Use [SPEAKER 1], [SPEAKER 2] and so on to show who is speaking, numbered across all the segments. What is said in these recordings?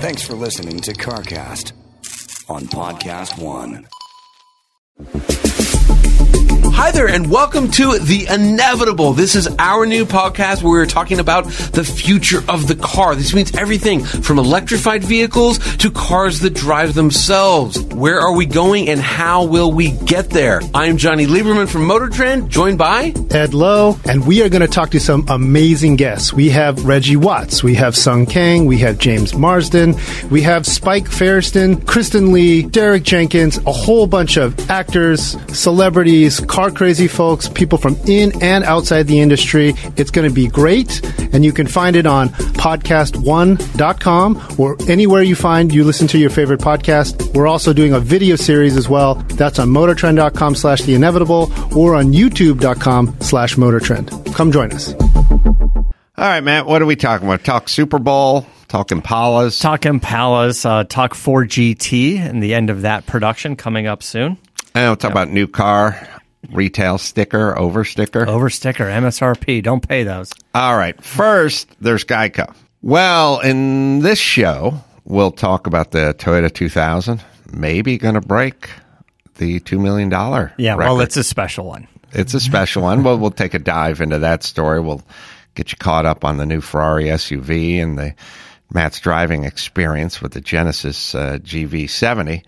[SPEAKER 1] Thanks for listening to CarCast on Podcast One.
[SPEAKER 2] Hi there, and welcome to The Inevitable. This is our new podcast where we're talking about the future of the car. This means everything from electrified vehicles to cars that drive themselves. Where are we going and how will we get there? I'm Johnny Lieberman from Motor Trend, joined by
[SPEAKER 3] Ed Loh, and we are going to talk to some amazing guests. We have Reggie Watts, we have Sung Kang, we have James Marsden, we have Spike Feresten, Kristen Lee, Derek Jenkins, a whole bunch of actors, celebrities, car crazy folks, people from in and outside the industry. It's going to be great, and you can find it on podcast1.com or anywhere you find you listen to your favorite podcast. We're also doing a video series as well. That's on motortrend.com slash the inevitable or on youtube.com slash motortrend. Come join us.
[SPEAKER 4] All right, Matt, what are we talking about? Talk Super Bowl, talk Impalas.
[SPEAKER 5] Talk Impalas, uh, Talk Ford GT, and the end of that production coming up soon.
[SPEAKER 4] And we'll talk about new car, retail sticker, over sticker.
[SPEAKER 5] Over sticker, MSRP. Don't pay those.
[SPEAKER 4] All right. First, there's Geico. Well, in this show, we'll talk about the Toyota 2000. Maybe going to break the $2 million.
[SPEAKER 5] Yeah,
[SPEAKER 4] record.
[SPEAKER 5] well, it's a special one.
[SPEAKER 4] It's a special one. Well, we'll take a dive into that story. We'll get you caught up on the new Ferrari SUV and the Matt's driving experience with the Genesis uh, GV70.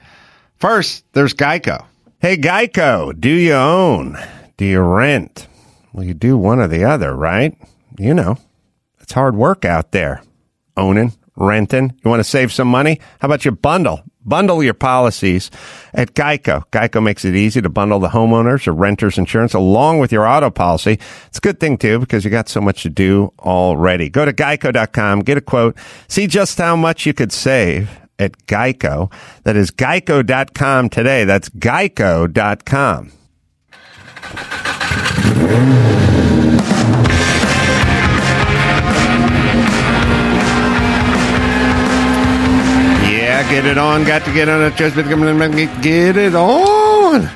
[SPEAKER 4] First, there's Geico. Hey, Geico, do you own? Do you rent? Well, you do one or the other, right? You know, it's hard work out there. Owning, renting. You want to save some money? How about you bundle? Bundle your policies at Geico. Geico makes it easy to bundle the homeowners or renters insurance along with your auto policy. It's a good thing too because you got so much to do already. Go to geico.com, get a quote, see just how much you could save at Geico. That is geico.com today. That's geico.com. Yeah, get it on. Got to get on it. Just get it on.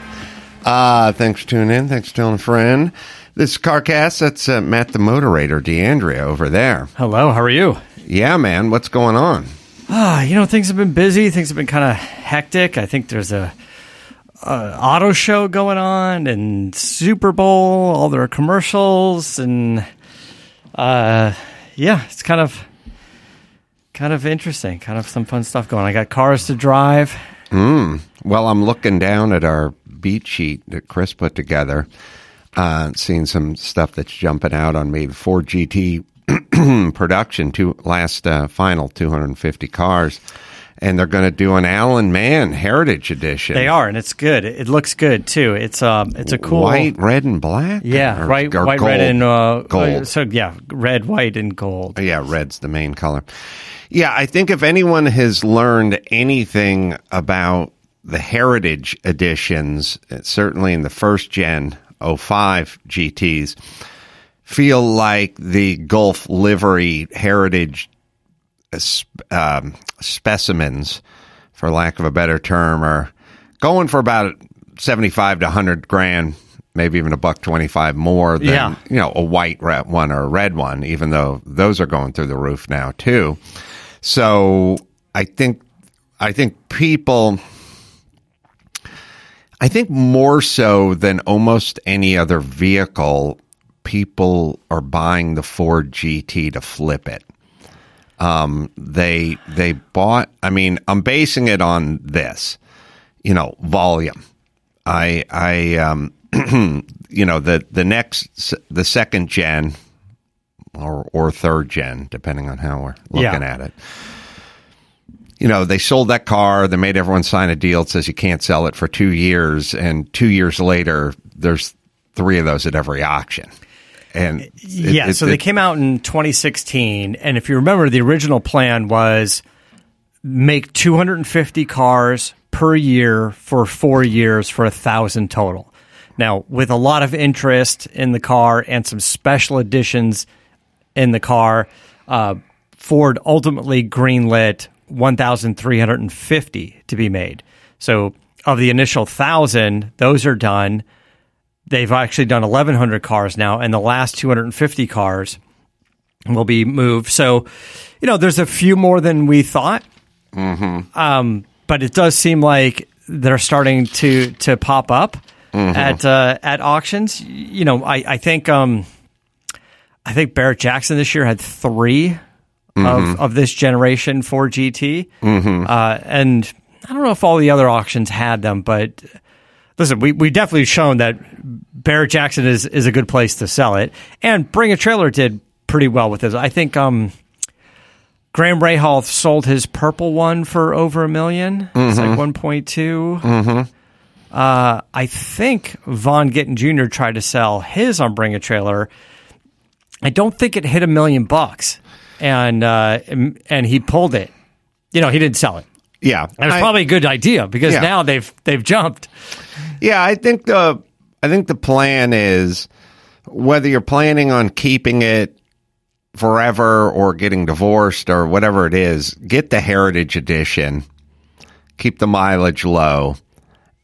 [SPEAKER 4] Uh, thanks for tuning in. Thanks for telling a friend. This is CarCast. That's uh, Matt the Moderator, D'Andria over there.
[SPEAKER 5] Hello, how are you?
[SPEAKER 4] Yeah, man. What's going on?
[SPEAKER 5] Ah, you know, things have been busy. Things have been kind of hectic. I think there's a, a auto show going on and Super Bowl, all their commercials, and uh, yeah, it's kind of kind of interesting. Kind of some fun stuff going. I got cars to drive.
[SPEAKER 4] Mm. Well, I'm looking down at our beat sheet that Chris put together, uh, seeing some stuff that's jumping out on me. Ford GT production, two last uh, final 250 cars, and they're going to do an Alan Mann Heritage Edition.
[SPEAKER 5] They are, and it's good. It looks good too. It's um, it's a cool
[SPEAKER 4] white, red, and black.
[SPEAKER 5] Yeah,
[SPEAKER 4] Or-
[SPEAKER 5] right,
[SPEAKER 4] or
[SPEAKER 5] white,
[SPEAKER 4] gold.
[SPEAKER 5] red, and uh,
[SPEAKER 4] gold.
[SPEAKER 5] So yeah, red, white, and gold.
[SPEAKER 4] Yeah, red's the main color. Yeah, I think if anyone has learned anything about the heritage editions, uh, certainly in the first gen 05 GTs, feel like the Gulf livery heritage um, specimens, for lack of a better term, are going for about 75 to 100 grand, maybe even a buck 25 more than,
[SPEAKER 5] Yeah.
[SPEAKER 4] you know, a white one or a red one, even though those are going through the roof now too. So I think, I think people, I think more so than almost any other vehicle, people are buying the Ford GT to flip it. Um, they they bought. I mean, I'm basing it on this, you know, volume. I I um, you know the the next the second gen or or third gen, depending on how we're looking
[SPEAKER 5] Yeah.
[SPEAKER 4] at it you know, they sold that car. They made everyone sign a deal that says you can't sell it for two years. And two years later, there's three of those at every auction. And it-
[SPEAKER 5] yeah,
[SPEAKER 4] it-
[SPEAKER 5] so they came out in 2016, and if you remember, the original plan was make 250 cars per year for four years for a thousand total. Now, with a lot of interest in the car and some special editions in the car, uh, Ford ultimately greenlit 1,350 to be made. So, of the initial thousand, those are done. They've actually done 1,100 cars now, and the last 250 cars will be moved. So, you know, there's a few more than we thought. Mm-hmm. Um, but it does seem like they're starting to to pop up at uh, at auctions. You know, I I think um, I think Barrett Jackson this year had 3 of of this generation Ford GT, uh, and I don't know if all the other auctions had them, but listen, we we definitely shown that Barrett Jackson is is a good place to sell it, and Bring a Trailer did pretty well with this. I think um, Graham Rahal sold his purple one for over a 1000000 It's like one Uh, I think Vaughn Gittin Jr. tried to sell his on Bring a Trailer. I don't think it hit a million bucks, and uh, and he pulled it. You know, he didn't sell it.
[SPEAKER 4] Yeah,
[SPEAKER 5] And it's
[SPEAKER 4] I-
[SPEAKER 5] probably a good idea because
[SPEAKER 4] Yeah.
[SPEAKER 5] now they've they've jumped.
[SPEAKER 4] Yeah, I think the I think the plan is whether you're planning on keeping it forever or getting divorced or whatever it is, get the heritage edition, keep the mileage low,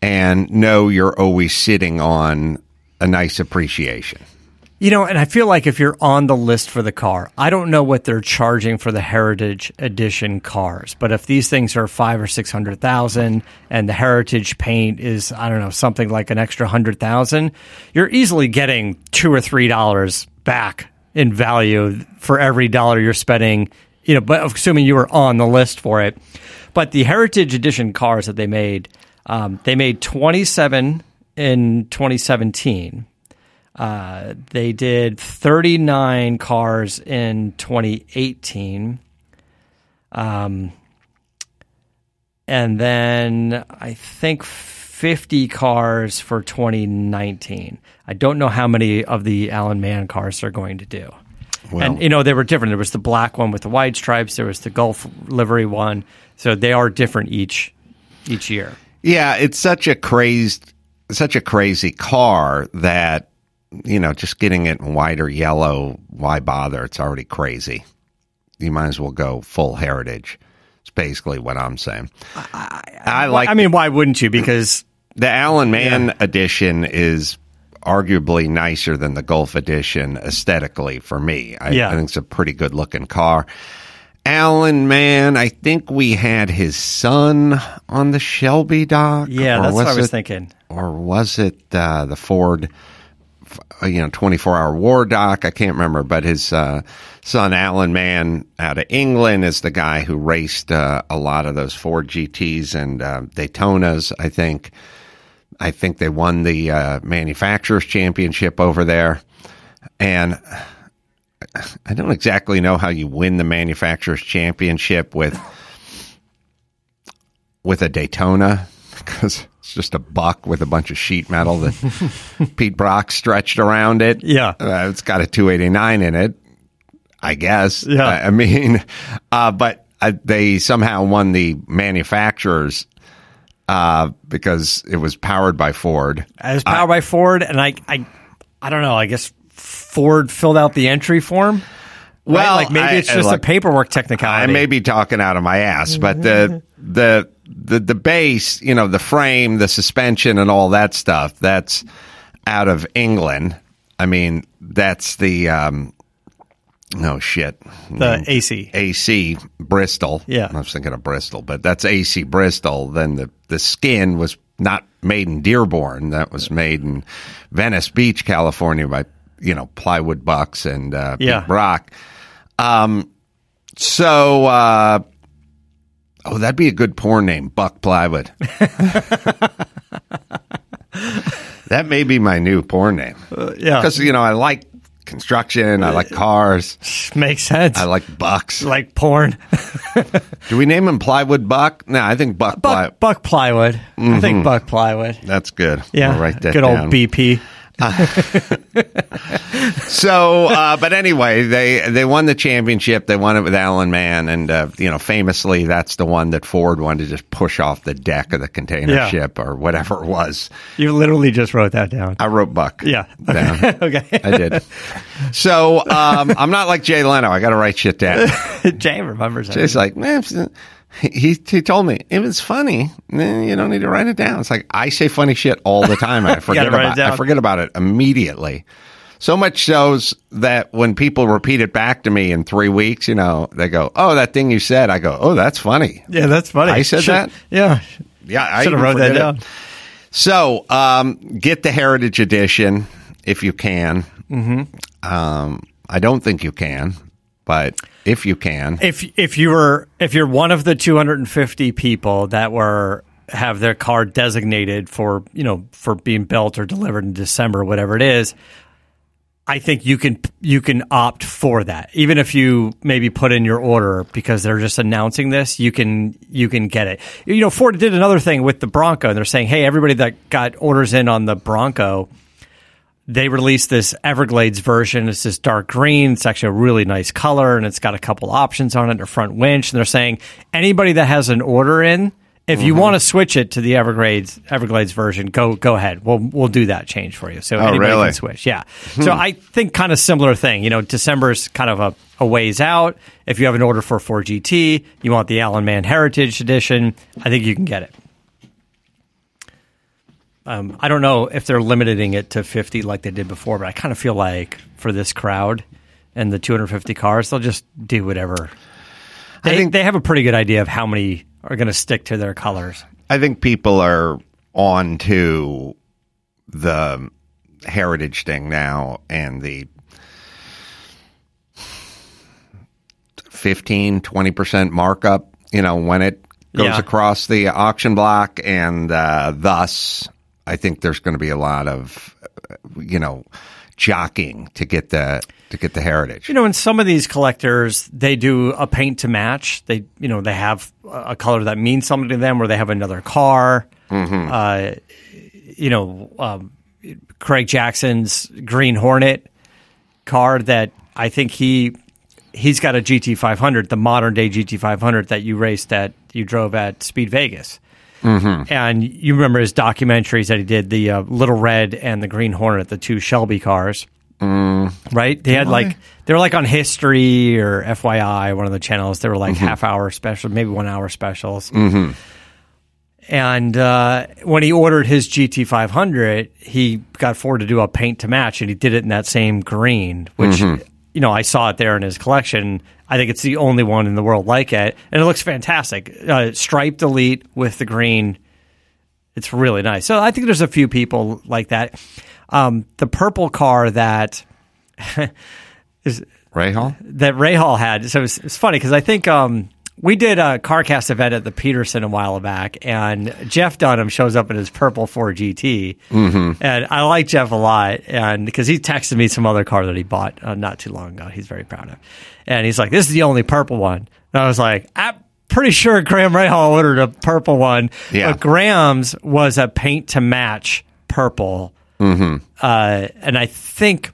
[SPEAKER 4] and know you're always sitting on a nice appreciation.
[SPEAKER 5] You know, and I feel like if you're on the list for the car, I don't know what they're charging for the Heritage Edition cars, but if these things are five or six hundred thousand, and the Heritage paint is, I don't know, something like an extra hundred thousand, you're easily getting two or three dollars back in value for every dollar you're spending. You know, but assuming you were on the list for it. But the Heritage Edition cars that they made, um, they made 27 in 2017. Uh, they did 39 cars in 2018. Um, and then I think 50 cars for 2019. I don't know how many of the Alan Mann cars they're going to do. and, you know, they were different. There was the black one with the white stripes, there was the Gulf livery one. So they are different each each year.
[SPEAKER 4] Yeah, it's such a crazed, such a crazy car that you know, just getting it in white or yellow, why bother? It's already crazy. You might as well go full heritage. It's basically what I'm saying. I, like.
[SPEAKER 5] I mean, why wouldn't you? Because
[SPEAKER 4] the Alan Mann edition is arguably nicer than the Gulf edition aesthetically for me. I,
[SPEAKER 5] Yeah.
[SPEAKER 4] I think it's a pretty good looking car. Alan Mann, I think we had his son on the Shelby doc.
[SPEAKER 5] yeah, that's what I was
[SPEAKER 4] it-
[SPEAKER 5] thinking.
[SPEAKER 4] or was it uh, the Ford, you know, 24 hour war doc? I can't remember, but his uh, son, Alan Mann, out of England, is the guy who raced uh, a lot of those Ford GTs and uh, Daytonas, I think. I think they won the uh, manufacturers championship over there. And I don't exactly know how you win the manufacturers championship with with a Daytona because it's just a buck with a bunch of sheet metal that Pete Brock stretched around it.
[SPEAKER 5] Yeah.
[SPEAKER 4] Uh, it's got a 289 in it, I guess.
[SPEAKER 5] Yeah.
[SPEAKER 4] I, I mean, uh, but uh, they somehow won the manufacturers uh, because it was powered by Ford.
[SPEAKER 5] It was powered by Ford, and I, I, I don't know. I guess Ford filled out the entry form. right?
[SPEAKER 4] Well,
[SPEAKER 5] like maybe
[SPEAKER 4] I-
[SPEAKER 5] it's just
[SPEAKER 4] look,
[SPEAKER 5] a paperwork technicality.
[SPEAKER 4] I may be talking out of my ass, but the the the the base, you know, the frame, the suspension, and all that stuff, that's out of England. I mean, that's the um, no shit.
[SPEAKER 5] the AC.
[SPEAKER 4] AC Bristol.
[SPEAKER 5] Yeah.
[SPEAKER 4] I was thinking of Bristol, but that's AC Bristol. Then the, the skin was not made in Dearborn. That was made in Venice Beach, California by, you know, Plywood Bucks and uh,
[SPEAKER 5] Yeah.
[SPEAKER 4] Pete Brock. Um, so, uh, oh, that'd be a good porn name, Buck Plywood. that may be my new porn name.
[SPEAKER 5] Uh, yeah,
[SPEAKER 4] Because, you know, I like construction, I like uh, cars,
[SPEAKER 5] makes sense.
[SPEAKER 4] I like bucks.
[SPEAKER 5] like porn.
[SPEAKER 4] Do we name him Plywood Buck? No, I think Buck.
[SPEAKER 5] Buck, Buck plywood. I think mm-hmm. Buck plywood.
[SPEAKER 4] That's good.
[SPEAKER 5] Yeah,
[SPEAKER 4] I'll write that
[SPEAKER 5] good
[SPEAKER 4] down.
[SPEAKER 5] old BP.
[SPEAKER 4] So, uh, but anyway, they they won the championship. They won it with Alan Mann, and uh, you know, famously, that's the one that Ford wanted to just push off the deck of the container
[SPEAKER 5] Yeah.
[SPEAKER 4] ship or whatever it was.
[SPEAKER 5] You literally just wrote that down.
[SPEAKER 4] I wrote Buck.
[SPEAKER 5] Yeah.
[SPEAKER 4] down.
[SPEAKER 5] okay.
[SPEAKER 4] I did. So um, I'm not like Jay Leno. I got to write shit down.
[SPEAKER 5] Jay remembers that.
[SPEAKER 4] It's like, man, he he told me it was funny. You don't need to write it down. It's like I say funny shit all the time. I forget
[SPEAKER 5] gotta it
[SPEAKER 4] about I forget about it immediately. So much shows that when people repeat it back to me in three weeks, you know, they go, "Oh, that thing you said." I go, "Oh, that's funny."
[SPEAKER 5] Yeah, that's funny.
[SPEAKER 4] I said
[SPEAKER 5] Should-
[SPEAKER 4] that?
[SPEAKER 5] Yeah.
[SPEAKER 4] Yeah, I
[SPEAKER 5] Should have wrote that
[SPEAKER 4] forget it.
[SPEAKER 5] down.
[SPEAKER 4] So, um, get the Heritage Edition if you can. Mm-hmm. Um, I don't think you can, but if you can,
[SPEAKER 5] If if you were if you're one of the 250 people that were have their car designated for you know for being built or delivered in December, whatever it is, I think you can you can opt for that. Even if you maybe put in your order because they're just announcing this, you can you can get it. You know, Ford did another thing with the Bronco, and they're saying, hey, everybody that got orders in on the Bronco, they released this Everglades version. It's this dark green. It's actually a really nice color, and it's got a couple options on it. A front winch, and they're saying anybody that has an order in, if you mm-hmm. want to switch it to the Everglades Everglades version, go go ahead. We'll we'll do that change for you. So oh, anybody
[SPEAKER 4] really?
[SPEAKER 5] can switch. Yeah. Hmm. So I think kind of similar thing. You know, December's kind of a, a ways out. If you have an order for Ford GT, you want the Alan Mann Heritage Edition, I think you can get it. Um, I don't know if they're limiting it to 50 like they did before, but I kind of feel like for this crowd and the 250 cars, they'll just do whatever. They,
[SPEAKER 4] think-
[SPEAKER 5] they have a pretty good idea of how many are going to stick to their colors.
[SPEAKER 4] I think people are on to the heritage thing now and the 15 20% markup you know when it goes
[SPEAKER 5] Yeah.
[SPEAKER 4] across the auction block and uh, thus i think there's going to be a lot of you know jockeying to get the to get the heritage
[SPEAKER 5] You know, in some of these collectors, they do a paint to match. They, you know, they have a color that means something to them, or they have another car. Uh, you know, um, Craig Jackson's Green Hornet car that I think he he's got a GT 500, the modern day GT 500 that you raced at, you drove at Speed Vegas. And you remember his documentaries that he did, the uh, Little Red and the Green Hornet, the two Shelby cars right? They had like they were like on History or FYI, one of the channels. They were like half hour special, maybe one hour specials. Mm-hmm. And uh, when he ordered his GT 500, he got Ford to do a paint to match, and he did it in that same green, which you know I saw it there in his collection. I think it's the only one in the world like it, and it looks fantastic. Uh, striped Elite with the green it's really nice. So I think there's a few people like that. Um, the purple car that is
[SPEAKER 4] Rahal?
[SPEAKER 5] that Rahal had. So it's, it's funny because I think um, we did a CarCast event at the Peterson a while back, and Jeff Dunham shows up in his purple Ford GT, mm-hmm. and I like Jeff a lot, and because he texted me some other car that he bought uh, not too long ago, he's very proud of, and he's like, "This is the only purple one," and I was like, "I'm pretty sure Graham Rahal ordered a purple one,
[SPEAKER 4] Yeah.
[SPEAKER 5] but Graham's was a paint to match purple." Uh, and I think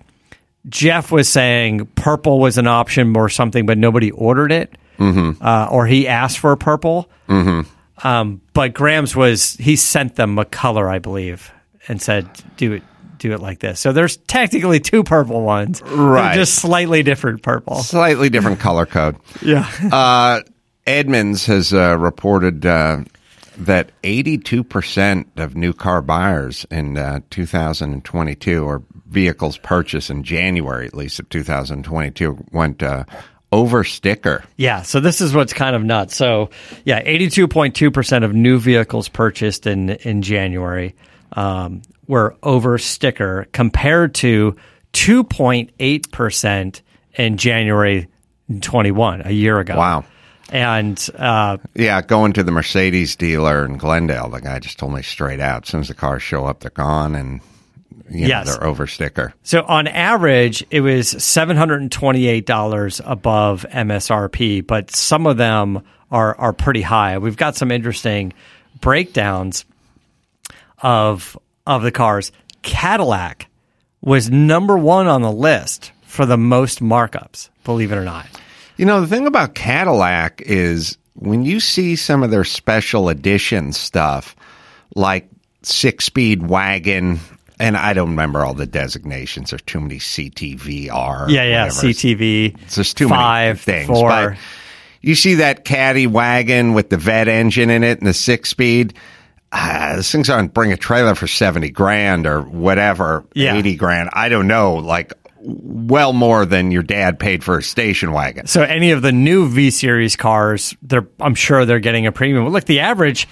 [SPEAKER 5] Jeff was saying purple was an option or something, but nobody ordered it, mm-hmm. uh, or he asked for purple. Mm-hmm. Um, but Graham's was he sent them a color, I believe, and said do it do it like this. So there's technically two purple ones,
[SPEAKER 4] Right.
[SPEAKER 5] just slightly different purple.
[SPEAKER 4] Slightly different color code.
[SPEAKER 5] Yeah,
[SPEAKER 4] Uh, Edmunds has uh, reported uh, that 82% of new car buyers in uh, 2022, or vehicles purchased in January at least of 2022, went uh, over sticker.
[SPEAKER 5] Yeah, so this is what's kind of nuts. So, yeah, 82.2% of new vehicles purchased in, in January um, were over sticker compared to 2.8% in January 21, a year ago.
[SPEAKER 4] Wow.
[SPEAKER 5] And uh,
[SPEAKER 4] Yeah, going to the Mercedes dealer in Glendale, the guy just told me straight out. As soon as the cars show up, they're gone, and you
[SPEAKER 5] Yes.
[SPEAKER 4] they're over sticker.
[SPEAKER 5] So on average, it was seven hundred and twenty-eight dollars above MSRP, but some of them are are pretty high. We've got some interesting breakdowns of of the cars. Cadillac was number one on the list for the most markups. Believe it or not.
[SPEAKER 4] You know, the thing about Cadillac is when you see some of their special edition stuff, like six speed wagon, and I don't remember all the designations. There's too many CTVR.
[SPEAKER 5] Yeah, yeah.
[SPEAKER 4] whatever.
[SPEAKER 5] CTV.
[SPEAKER 4] It's just too
[SPEAKER 5] five,
[SPEAKER 4] many things.
[SPEAKER 5] Four.
[SPEAKER 4] But you see that caddy wagon with the Vette engine in it and the six speed. ah, this thing's on bring a trailer for 70 grand or whatever,
[SPEAKER 5] Yeah.
[SPEAKER 4] 80 grand. I don't know. Like, well more than your dad paid for a station wagon.
[SPEAKER 5] So any of the new V series cars, they're I'm sure they're getting a premium. Look, the average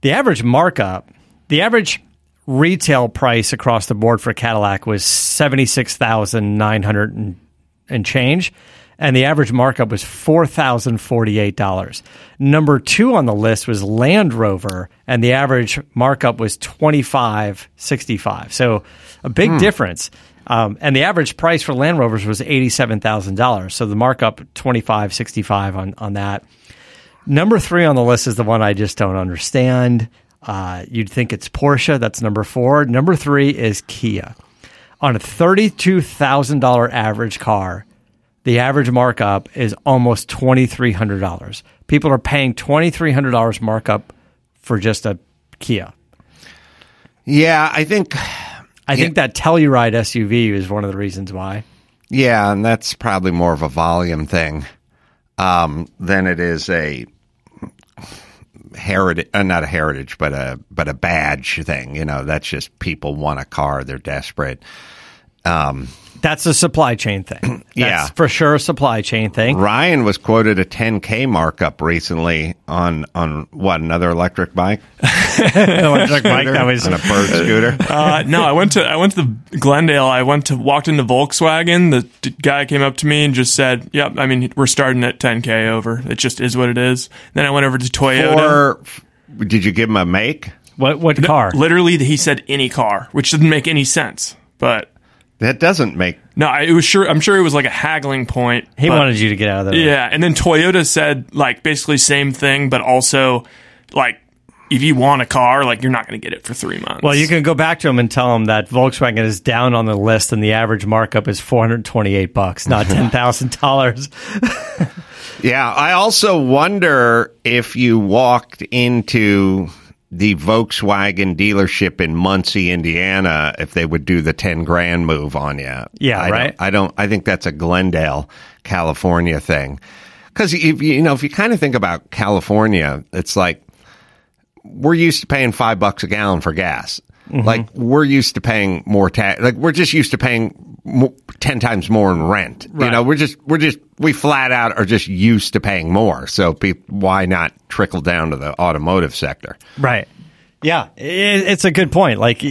[SPEAKER 5] the average markup, the average retail price across the board for Cadillac was seventy six thousand nine hundred and, and change. And the average markup was four thousand forty eight dollars. Number two on the list was Land Rover, and the average markup was twenty five sixty five. So a big difference. Um, and the average price for Land Rovers was eighty-seven thousand dollars. So the markup twenty-five, sixty-five on on that. Number three on the list is the one I just don't understand. Uh, you'd think it's Porsche. That's number four. Number three is Kia. On a thirty-two thousand dollar average car, the average markup is almost twenty-three hundred dollars. People are paying twenty-three hundred dollars markup for just a Kia.
[SPEAKER 4] Yeah, I think,
[SPEAKER 5] I think that Telluride SUV is one of the reasons why.
[SPEAKER 4] yeah, and that's probably more of a volume thing um, than it is a heritage, uh, not a heritage, but a but a badge thing. You know, that's just people want a car; they're desperate.
[SPEAKER 5] That's a supply chain thing. That's
[SPEAKER 4] Yeah.
[SPEAKER 5] for sure a supply chain thing.
[SPEAKER 4] Ryan was quoted a 10k markup recently on on what another electric bike
[SPEAKER 5] Electric bike that was
[SPEAKER 4] on a bird scooter.
[SPEAKER 6] Uh, no, I went to I went to the Glendale. I went to walked into Volkswagen. The d- guy came up to me and just said, "Yep, I mean we're starting at 10k over. It just is what it is." Then I went over to Toyota.
[SPEAKER 4] Or did you give him a make?
[SPEAKER 5] what what car?
[SPEAKER 6] Literally, he said any car, which didn't make any sense. But
[SPEAKER 4] That doesn't make.
[SPEAKER 6] no, I- it was sure. I'm sure it was like a haggling point.
[SPEAKER 5] He
[SPEAKER 6] but-
[SPEAKER 5] wanted you to get out of there.
[SPEAKER 6] Yeah, and then Toyota said like basically same thing, but also like if you want a car, like you're not going to get it for three months.
[SPEAKER 5] Well, you can go back to him and tell him that Volkswagen is down on the list and the average markup is 428 bucks, not $10,000.
[SPEAKER 4] Yeah, I also wonder if you walked into the Volkswagen dealership in Muncie, Indiana, if they would do the ten grand move on you.
[SPEAKER 5] Yeah,
[SPEAKER 4] I
[SPEAKER 5] right.
[SPEAKER 4] Don't, I don't. I think that's a Glendale, California thing. Because if you you know if you kind of think about California, it's like we're used to paying five bucks a gallon for gas.
[SPEAKER 5] Mm-hmm.
[SPEAKER 4] Like we're used to paying more tax. Like we're just used to paying mo- ten times more in rent. You know, we're just we're just we flat out are just used to paying more. So pe- why not trickle down to the automotive sector?
[SPEAKER 5] right. Yeah, i it's a good point. Like,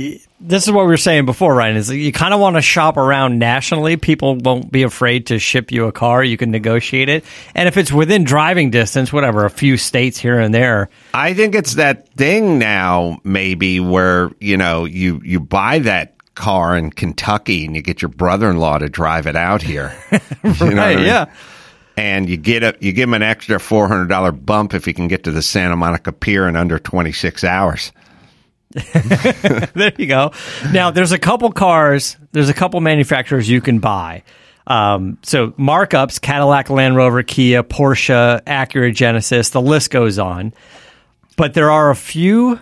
[SPEAKER 5] this is what we were saying before, Ryan, is you kind of want to shop around nationally. People won't be afraid to ship you a car. You can negotiate it. And if it's within driving distance, whatever, a few states here and there,
[SPEAKER 4] I think it's that thing now, maybe where you know you you buy that car in Kentucky and you get your brother-in-law to drive it out here. You know I
[SPEAKER 5] Right,
[SPEAKER 4] mean?
[SPEAKER 5] yeah.
[SPEAKER 4] And you get a you give him an extra four hundred dollar bump if he can get to the Santa Monica Pier in under twenty six hours.
[SPEAKER 5] there you go. Now, there's a couple cars, there's a couple manufacturers you can buy. Um, so markups: Cadillac, Land Rover, Kia, Porsche, Acura, Genesis. The list goes on. But there are a few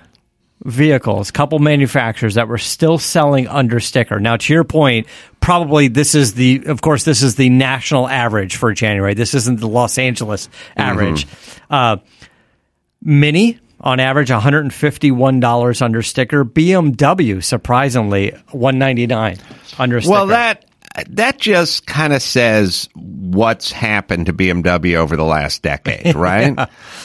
[SPEAKER 5] vehicles, couple manufacturers that were still selling under sticker. Now, to your point, probably this is the, of course, this is the national average for January. This isn't the Los Angeles average. Uh, Mini on average $151 under sticker. BMW surprisingly 199 under sticker.
[SPEAKER 4] Well, that that just kind of says what's happened to BMW over the last decade, right?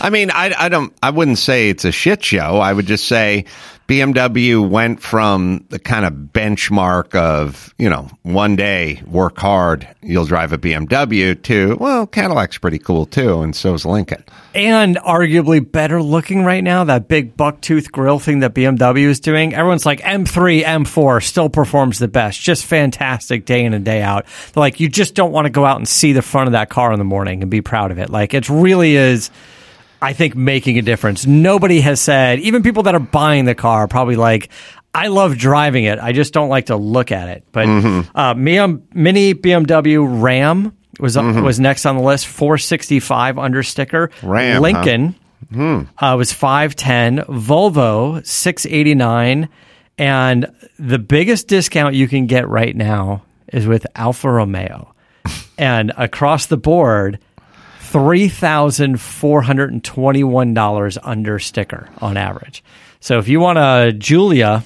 [SPEAKER 4] I mean, I, I don't, I wouldn't say it's a shit show. I would just say BMW went from the kind of benchmark of, you know, one day work hard, you'll drive a BMW to, well, Cadillac's pretty cool too, and so is Lincoln.
[SPEAKER 5] and arguably better looking right now. That big bucktooth grill thing that BMW is doing. Everyone's like M3, M4 still performs the best. Just fantastic day in and day out. They're like you just don't want to go out and see the front of that car in the morning and be proud of it. Like it really is. I think making a difference. Nobody has said, even people that are buying the car, probably like, I love driving it. I just don't like to look at it. But uh, mini BMW Ram was was next on the list. Four sixty five under sticker.
[SPEAKER 4] Ram, huh?
[SPEAKER 5] Lincoln uh, was five ten. Volvo six eighty nine, and the biggest discount you can get right now is with Alfa Romeo, and across the board. Three thousand four hundred and twenty-one dollars under sticker on average. So if you want a Giulia,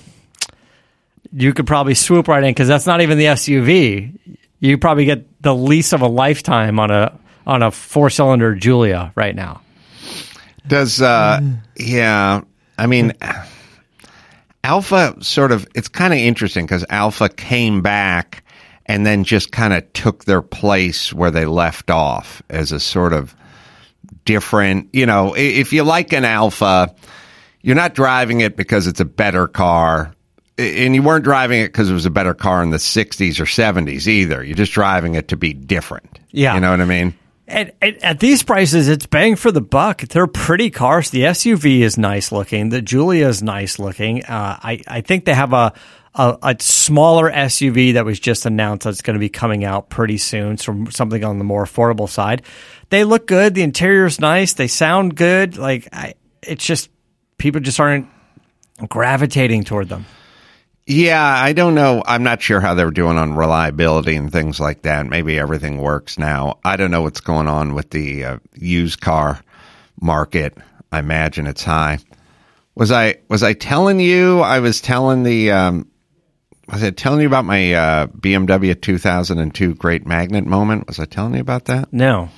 [SPEAKER 5] you could probably swoop right in because that's not even the SUV. You probably get the lease of a lifetime on a on a four-cylinder Giulia right now.
[SPEAKER 4] Does uh yeah, I mean Alfa sort of it's kind of interesting cuz Alfa came back and then just kind of took their place where they left off as a sort of different, you know, if you like an Alfa, you're not driving it because it's a better car. And you weren't driving it because it was a better car in the 60s or 70s either. You're just driving it to be different.
[SPEAKER 5] Yeah.
[SPEAKER 4] You know what I mean?
[SPEAKER 5] At, at, at these prices, it's bang for the buck. They're pretty cars. The SUV is nice looking. The Giulia is nice looking. Uh, I, I think they have a, a, a smaller SUV that was just announced that's going to be coming out pretty soon. So something on the more affordable side. They look good. The interior's nice. They sound good. Like I, it's just people just aren't gravitating toward them.
[SPEAKER 4] Yeah, I don't know. I'm not sure how they're doing on reliability and things like that. Maybe everything works now. I don't know what's going on with the uh, used car market. I imagine it's high. Was I was I telling you? I was telling the. Um, was I telling you about my uh, BMW 2002 Great Magnet moment? Was I telling you about that?
[SPEAKER 5] No.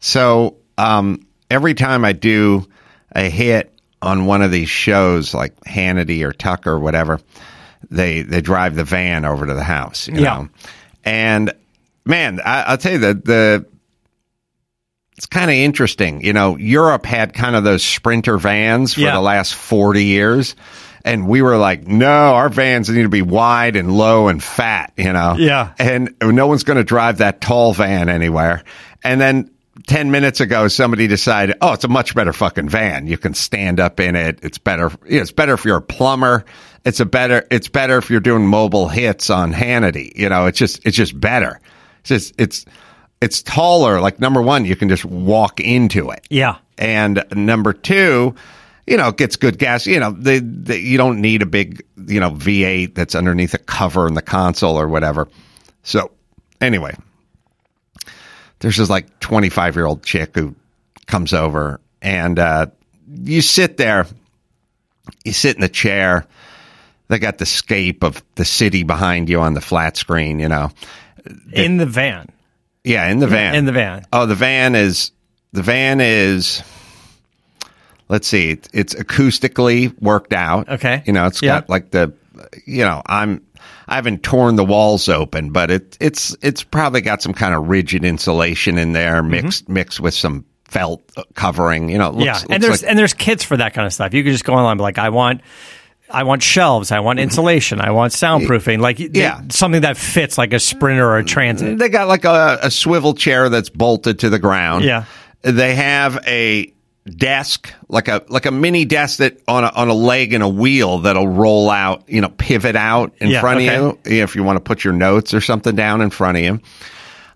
[SPEAKER 4] So um, every time I do a hit on one of these shows, like Hannity or Tucker or whatever, they they drive the van over to the house. You
[SPEAKER 5] Yeah.
[SPEAKER 4] know? and man, I, I'll tell you that the it's kind of interesting. You know, Europe had kind of those sprinter vans for
[SPEAKER 5] Yeah.
[SPEAKER 4] the last forty years. And we were like, no, our vans need to be wide and low and fat, you know?
[SPEAKER 5] Yeah.
[SPEAKER 4] and no one's going to drive that tall van anywhere. And then 10 minutes ago, somebody decided, oh, it's a much better fucking van. You can stand up in it. It's better. It's better if you're a plumber. It's a better, it's better if you're doing mobile hits on Hannity. You know, it's just, it's just better. It's just, it's, it's taller. Like number one, you can just walk into it.
[SPEAKER 5] Yeah.
[SPEAKER 4] And number two, you know, it gets good gas. You know, they, they, you don't need a big, you know, V8 that's underneath a cover in the console or whatever. So, anyway, there's this like 25 year old chick who comes over and uh, you sit there, you sit in the chair. They got the scape of the city behind you on the flat screen, you know.
[SPEAKER 5] In the van.
[SPEAKER 4] Yeah, in the van.
[SPEAKER 5] In the van.
[SPEAKER 4] Oh, the van is the van is. Let's see, it, it's acoustically worked out.
[SPEAKER 5] Okay.
[SPEAKER 4] you know, it's
[SPEAKER 5] Yeah.
[SPEAKER 4] got like the, you know, I'm. I haven't torn the walls open, but it it's it's probably got some kind of rigid insulation in there, mm-hmm. mixed mixed with some felt covering. You know, it looks,
[SPEAKER 5] yeah, and there's
[SPEAKER 4] like,
[SPEAKER 5] and there's kits for that kind of stuff. You can just go online, and be like, I want, I want shelves, I want mm-hmm. insulation, I want soundproofing, like they-
[SPEAKER 4] Yeah.
[SPEAKER 5] something that fits like a Sprinter or a Transit.
[SPEAKER 4] They got like a, a swivel chair that's bolted to the ground.
[SPEAKER 5] Yeah.
[SPEAKER 4] They have a desk, like a like a mini desk that on a on a leg and a wheel that'll roll out, you know, pivot out in
[SPEAKER 5] Yeah,
[SPEAKER 4] front
[SPEAKER 5] okay.
[SPEAKER 4] of you if you want to put your notes or something down in front of you.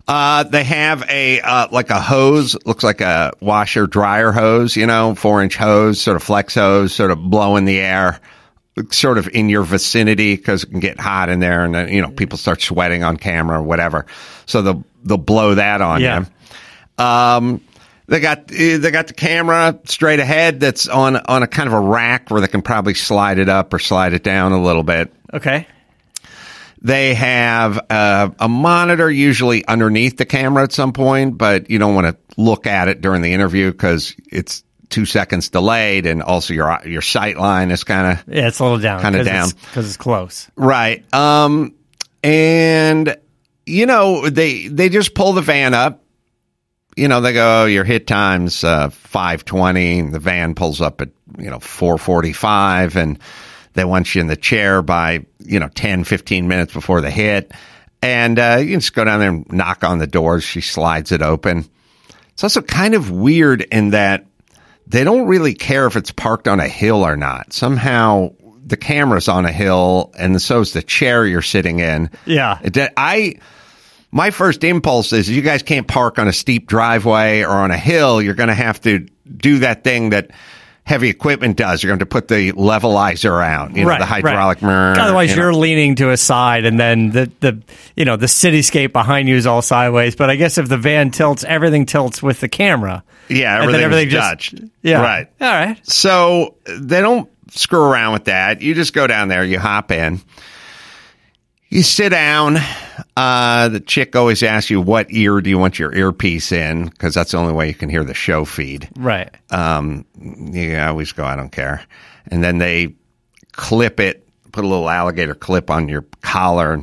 [SPEAKER 4] Uh, they have a uh, like a hose, looks like a washer dryer hose, you know, four inch hose, sort of flex hose, sort of blow in the air, sort of in your vicinity because it can get hot in there, and then you know people start sweating on camera or whatever. So they'll they'll blow that on
[SPEAKER 5] Yeah.
[SPEAKER 4] you. Um, they got eh, they got the camera straight ahead that's on on a kind of a rack where they can probably slide it up or slide it down a little bit.
[SPEAKER 5] Okay,
[SPEAKER 4] They have uh, a monitor usually underneath the camera at some point, but you don't want to look at it during the interview because it's two seconds delayed, and also your your sight line is kind of
[SPEAKER 5] yeah, it's a little down,
[SPEAKER 4] Kinda down.
[SPEAKER 5] because it's close.
[SPEAKER 4] right. Um, and you know they they just pull the van up. You know they go, oh, your hit time's uh, five twenty. The van pulls up at you know four forty five, and they want you in the chair by you know 10, 15 minutes before the hit. And uh, you can just go down there and knock on the doors. She slides it open. It's also kind of weird in that they don't really care if it's parked on a hill or not. Somehow the camera's on a hill and so's the chair you're sitting in.
[SPEAKER 5] Yeah.
[SPEAKER 4] I my first impulse is you guys can't park on a steep driveway or on a hill. You're going to have to do that thing that heavy equipment does. You're going to put the levelizer out, you know,
[SPEAKER 5] right,
[SPEAKER 4] the hydraulic.
[SPEAKER 5] Right. Otherwise,
[SPEAKER 4] you know.
[SPEAKER 5] you're leaning to a side, and then the the you know the cityscape behind you is all sideways. But I guess if the van tilts, everything tilts with the camera.
[SPEAKER 4] Yeah,
[SPEAKER 5] and then
[SPEAKER 4] everything's
[SPEAKER 5] everything just
[SPEAKER 4] Dutched.
[SPEAKER 5] yeah,
[SPEAKER 4] Right.
[SPEAKER 5] All right,
[SPEAKER 4] So they don't screw around with that. You just go down there, you hop in, you sit down. Uh, the chick always asks you, what ear do you want your earpiece in? Because that's the only way you can hear the show feed.
[SPEAKER 5] right.
[SPEAKER 4] Um, you always go, I don't care. And then they clip it, put a little alligator clip on your collar.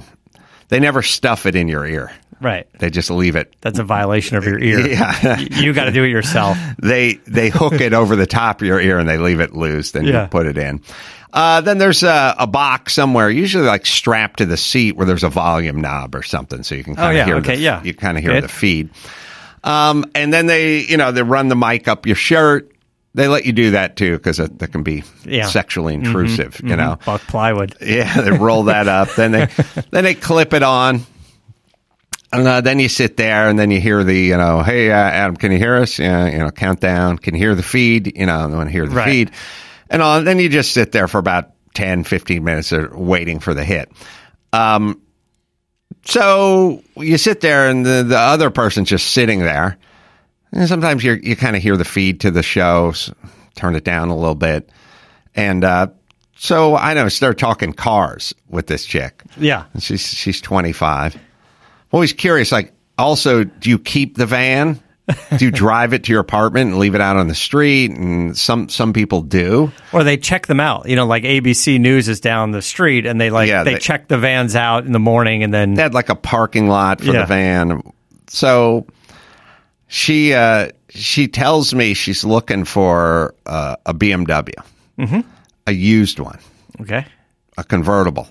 [SPEAKER 4] They never stuff it in your ear.
[SPEAKER 5] Right.
[SPEAKER 4] They just leave it.
[SPEAKER 5] That's a violation of your ear.
[SPEAKER 4] Yeah.
[SPEAKER 5] You got to do it yourself.
[SPEAKER 4] they they hook it over the top of your ear and they leave it loose. Then
[SPEAKER 5] Yeah.
[SPEAKER 4] you put it in. Uh, then there's a, a box somewhere, usually like strapped to the seat, where there's a volume knob or something, so you can kind of
[SPEAKER 5] Oh, yeah.
[SPEAKER 4] hear.
[SPEAKER 5] Okay,
[SPEAKER 4] the,
[SPEAKER 5] yeah.
[SPEAKER 4] You kind of hear
[SPEAKER 5] Good.
[SPEAKER 4] the feed. Um, and then they, you know, they run the mic up your shirt. They let you do that too because that, that can be
[SPEAKER 5] Yeah.
[SPEAKER 4] sexually intrusive. You know,
[SPEAKER 5] Buck plywood.
[SPEAKER 4] yeah, they roll that up. Then they then they clip it on. And uh, then you sit there, and then you hear the, you know, hey, uh, Adam, can you hear us? Yeah, you know, countdown. Can you hear the feed? You know, I want to hear the
[SPEAKER 5] Right.
[SPEAKER 4] feed. And all, then you just sit there for about 10, 15 minutes waiting for the hit. Um, so you sit there, and the, the other person's just sitting there. And sometimes you you kind of hear the feed to the show, s- turn it down a little bit. And uh, so I know start talking cars with this chick.
[SPEAKER 5] Yeah.
[SPEAKER 4] And She's she's 25. I'm always curious. Like, also, do you keep the van? Do you drive it to your apartment and leave it out on the street? And some some people do.
[SPEAKER 5] Or they check them out. You know, like ABC News is down the street, and they like
[SPEAKER 4] Yeah,
[SPEAKER 5] they,
[SPEAKER 4] they-
[SPEAKER 5] check the vans out in the morning, and then
[SPEAKER 4] They had like a parking lot for
[SPEAKER 5] Yeah.
[SPEAKER 4] the van. So she uh, she tells me she's looking for uh, a BMW,
[SPEAKER 5] Mm-hmm.
[SPEAKER 4] a used one.
[SPEAKER 5] okay,
[SPEAKER 4] a convertible,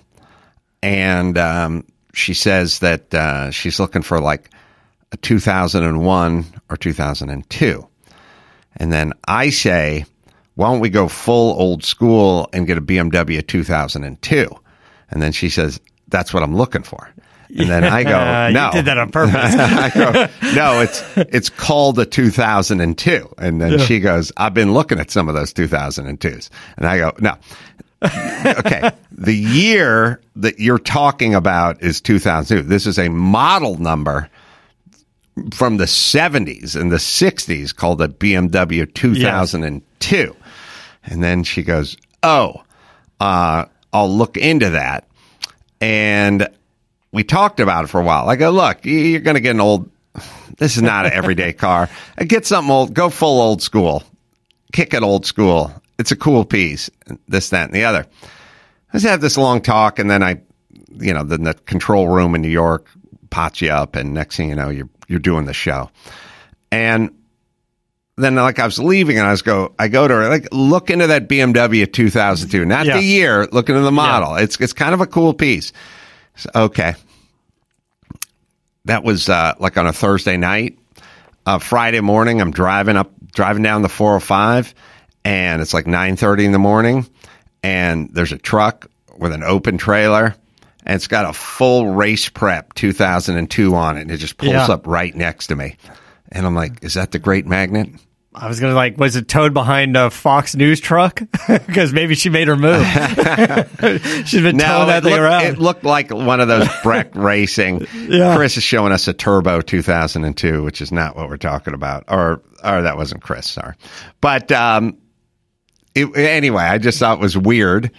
[SPEAKER 4] and um, she says that uh, she's looking for like 2001 or 2002. And then I say, why don't we go full old school and get a BMW 2002? And then she says, that's what I'm looking for. And then I go,
[SPEAKER 5] Uh, you
[SPEAKER 4] no,
[SPEAKER 5] did that on purpose.
[SPEAKER 4] I go, no, it's it's called a 2002. And then she goes, I've been looking at some of those 2002s. And I go, no. okay. The year that you're talking about is 2002. This is a model number from the 70s and the 60s called a BMW 2002. And then she goes, Oh, uh, I'll look into that. And we talked about it for a while. I go, Look, you're going to get an old, this is not an everyday car. Get something old, go full old school, kick it old school. It's a cool piece, this, that, and the other. Let's have this long talk, and then I, you know, then the control room in New York pots you up, and next thing you know, you're you're doing the show, and then like I was leaving, and I was go, I go to her like look into that BMW 2002, not
[SPEAKER 5] Yeah.
[SPEAKER 4] the year, look into the model. It's it's kind of a cool piece. So, okay, that was uh, like on a Thursday night. Uh, Friday morning, I'm driving up, driving down the 405, and it's like 9:30 in the morning, and there's a truck with an open trailer, and it's got a full race prep 2002 on it, and it just pulls
[SPEAKER 5] Yeah.
[SPEAKER 4] up right next to me, and I'm like, "Is that the Great Magnet?"
[SPEAKER 5] I was gonna like, was it towed behind a Fox News truck? Because maybe she made her move. She's been towing that
[SPEAKER 4] it,
[SPEAKER 5] thing
[SPEAKER 4] looked,
[SPEAKER 5] around.
[SPEAKER 4] it looked like one of those Breck racing.
[SPEAKER 5] Yeah.
[SPEAKER 4] Chris is showing us a Turbo 2002, which is not what we're talking about. Or, or that wasn't Chris, sorry. But um, it, anyway, I just thought it was weird.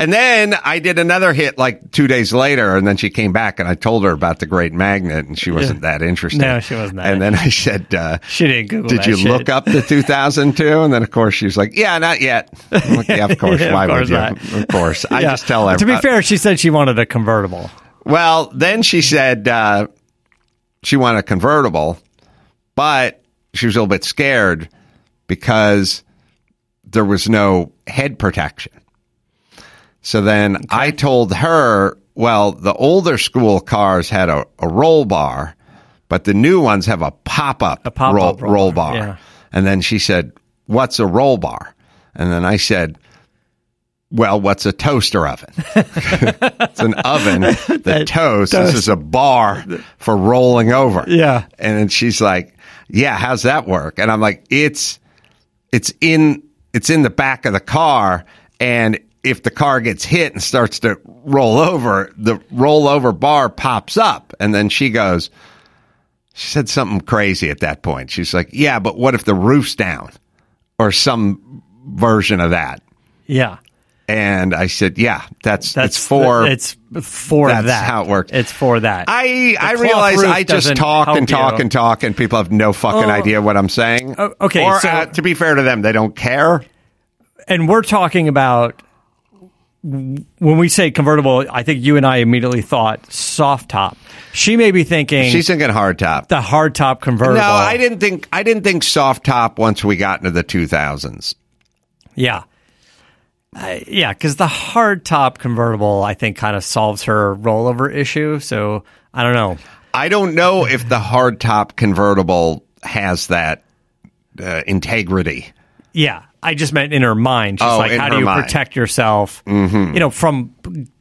[SPEAKER 4] And then I did another hit like two days later, and then she came back and I told her about the Great Magnet, and she wasn't that interested.
[SPEAKER 5] No, she wasn't that
[SPEAKER 4] And then I said, uh,
[SPEAKER 5] she didn't Google
[SPEAKER 4] did you
[SPEAKER 5] shit.
[SPEAKER 4] look up the 2002? And then, of course, she was like, "Yeah, not yet." Like, yeah, of course.
[SPEAKER 5] Yeah, of
[SPEAKER 4] Why
[SPEAKER 5] course
[SPEAKER 4] would you?
[SPEAKER 5] not.
[SPEAKER 4] Of course. I
[SPEAKER 5] Yeah.
[SPEAKER 4] just tell her.
[SPEAKER 5] To be fair, she said she wanted a convertible.
[SPEAKER 4] Well, then she said uh, she wanted a convertible, but she was a little bit scared because there was no head protection. So then I told her, well, the older school cars had a, a roll bar, but the new ones have a pop up roll,
[SPEAKER 5] roll
[SPEAKER 4] roll
[SPEAKER 5] bar,
[SPEAKER 4] bar.
[SPEAKER 5] yeah.
[SPEAKER 4] And then she said, what's a roll bar? And then I said, well, what's a toaster oven? it's an oven that toasts. This is a bar for rolling over.
[SPEAKER 5] Yeah.
[SPEAKER 4] And then she's like, yeah, how's that work? And I'm like, it's, it's in it's in the back of the car, and if the car gets hit and starts to roll over, the rollover bar pops up, and then she goes. She said something crazy at that point. She's like, "Yeah, but what if the roof's down?" or some version of that.
[SPEAKER 5] Yeah.
[SPEAKER 4] And I said, "Yeah, that's
[SPEAKER 5] That's
[SPEAKER 4] it's for
[SPEAKER 5] it's for
[SPEAKER 4] that's
[SPEAKER 5] that.
[SPEAKER 4] how it works.
[SPEAKER 5] It's for that.
[SPEAKER 4] I I realize I just talk and talk
[SPEAKER 5] you.
[SPEAKER 4] and talk, and people have no fucking
[SPEAKER 5] Oh.
[SPEAKER 4] idea what I'm saying.
[SPEAKER 5] Oh, okay,
[SPEAKER 4] Or
[SPEAKER 5] so-
[SPEAKER 4] uh, to be fair to them, they don't care.
[SPEAKER 5] and we're talking about when we say convertible. I think you and I immediately thought soft top. She may be thinking
[SPEAKER 4] She's thinking hard top.
[SPEAKER 5] the hard top convertible.
[SPEAKER 4] No, I didn't think I didn't think soft top once we got into the 2000s.
[SPEAKER 5] Yeah. Uh, yeah, because the hard top convertible, I think, kind of solves her rollover issue. So I don't know.
[SPEAKER 4] I don't know if the hard top convertible has that uh, integrity.
[SPEAKER 5] Yeah, I just meant in her mind. She's
[SPEAKER 4] Oh,
[SPEAKER 5] like, how do you
[SPEAKER 4] mind.
[SPEAKER 5] protect yourself? Mm-hmm. You know, from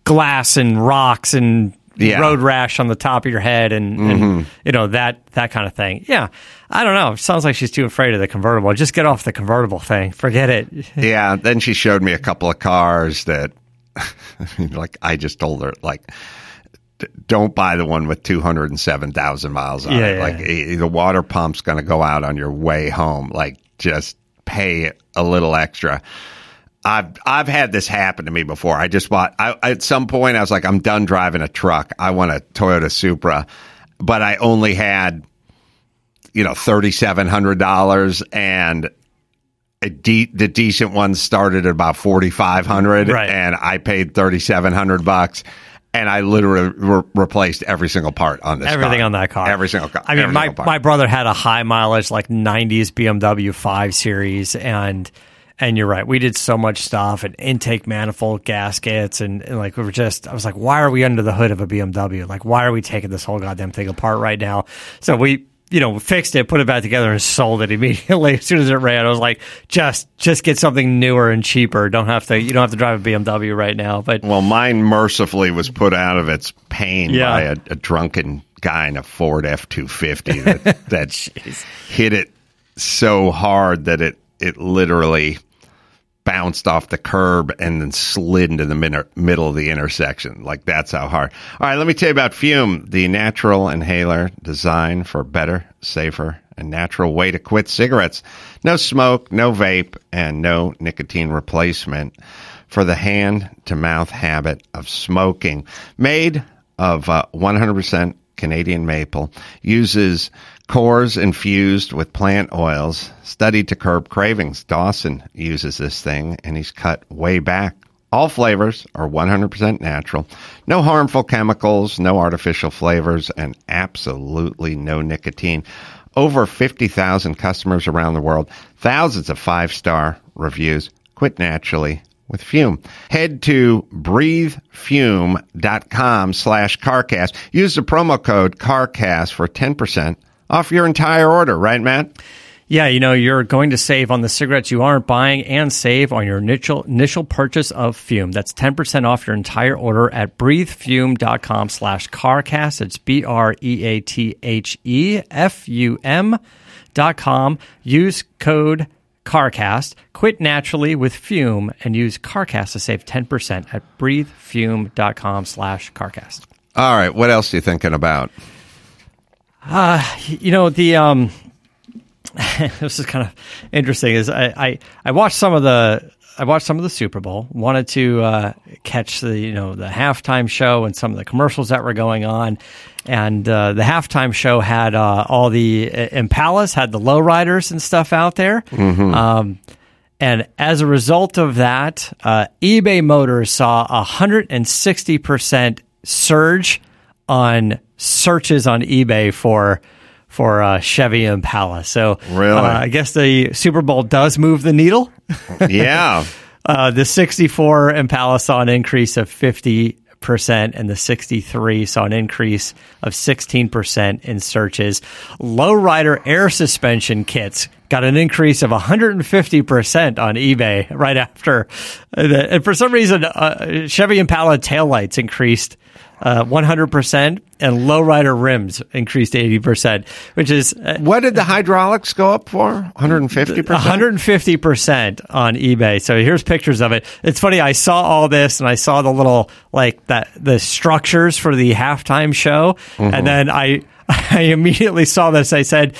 [SPEAKER 5] glass and rocks and
[SPEAKER 4] Yeah. Mm-hmm.
[SPEAKER 5] road rash on the top of your head, and, and you know that that kind of thing. Yeah, I don't know. Sounds like she's too afraid of the convertible. Just get off the convertible thing. Forget it.
[SPEAKER 4] Yeah. Then she showed me a couple of cars that, like, I just told her, like, don't buy the one with 207,000 miles on
[SPEAKER 5] Yeah,
[SPEAKER 4] it.
[SPEAKER 5] yeah.
[SPEAKER 4] Like, the water pump's going to go out on your way home. Like, just pay a little extra. I've I've had this happen to me before. I just bought. I, at some point, I was like, I'm done driving a truck. I want a Toyota Supra, but I only had, you know, thirty seven hundred dollars, and a de- the decent ones started at about forty five hundred,
[SPEAKER 5] Right.
[SPEAKER 4] and I paid thirty seven hundred bucks. And I literally re- replaced every single part on this.
[SPEAKER 5] Everything
[SPEAKER 4] car.
[SPEAKER 5] on that car.
[SPEAKER 4] Every single car.
[SPEAKER 5] I mean,
[SPEAKER 4] every
[SPEAKER 5] my, my brother had a high mileage, like 90s BMW 5 Series, and and you're right. We did so much stuff and intake manifold gaskets, and, and like we were just, I was like, why are we under the hood of a BMW? Like, why are we taking this whole goddamn thing apart right now? So we, you know, fixed it, put it back together, and sold it immediately as soon as it ran. I was like, just just get something newer and cheaper. Don't have to, you don't have to drive a BMW right now. But
[SPEAKER 4] Well, mine mercifully was put out of its pain
[SPEAKER 5] Yeah.
[SPEAKER 4] by a, a drunken guy in a Ford F two fifty that that hit it so hard that it it literally bounced off the curb and then slid into the min- middle of the intersection. Like that's how hard. All right, let me tell you about Fum, the natural inhaler designed for better, safer, and natural way to quit cigarettes. No smoke, no vape, and no nicotine replacement for the hand to mouth habit of smoking. Made of uh, 100% Canadian maple, uses cores infused with plant oils, studied to curb cravings. Dawson uses this thing and he's cut way back. All flavors are 100% natural. No harmful chemicals, no artificial flavors, and absolutely no nicotine. Over 50,000 customers around the world, thousands of five star reviews. Quit naturally with Fum. Head to breathefum.com slash CarCast. Use the promo code CarCast for 10% off your entire order, right, Matt?
[SPEAKER 5] Yeah, you know, you're going to save on the cigarettes you aren't buying and save on your initial initial purchase of Fum. That's 10% off your entire order at breathefum.com slash carcast. It's B-R-E-A-T-H-E-F-U-M dot com. Use code CarCast. Quit naturally with Fum and use CarCast to save 10% at breathefum.com slash carcast.
[SPEAKER 4] All right, what else are you thinking about?
[SPEAKER 5] You know, the um this is kind of interesting is I, I I watched some of the I watched some of the Super Bowl. Wanted to uh, catch the you know the halftime show and some of the commercials that were going on, and uh, the halftime show had uh, all the uh, Impalas had the lowriders and stuff out there. Um, and as a result of that, uh, eBay Motors saw a hundred and sixty percent surge on searches on eBay for for uh, Chevy Impala. So,
[SPEAKER 4] Really?
[SPEAKER 5] uh, I guess the Super Bowl does move the needle.
[SPEAKER 4] Yeah.
[SPEAKER 5] Uh, the 64 Impala saw an increase of 50%, and the 63 saw an increase of 16% in searches. Lowrider air suspension kits got an increase of 150% on eBay right after. the- And for some reason, uh, Chevy Impala taillights increased uh, 100%, and lowrider rims increased 80%, which is uh,
[SPEAKER 4] What did the hydraulics go up for? 150%?
[SPEAKER 5] 150% on eBay. So here's pictures of it. It's funny. I saw all this and I saw the little, like that, the structures for the halftime show. And then I, I immediately saw this. I said,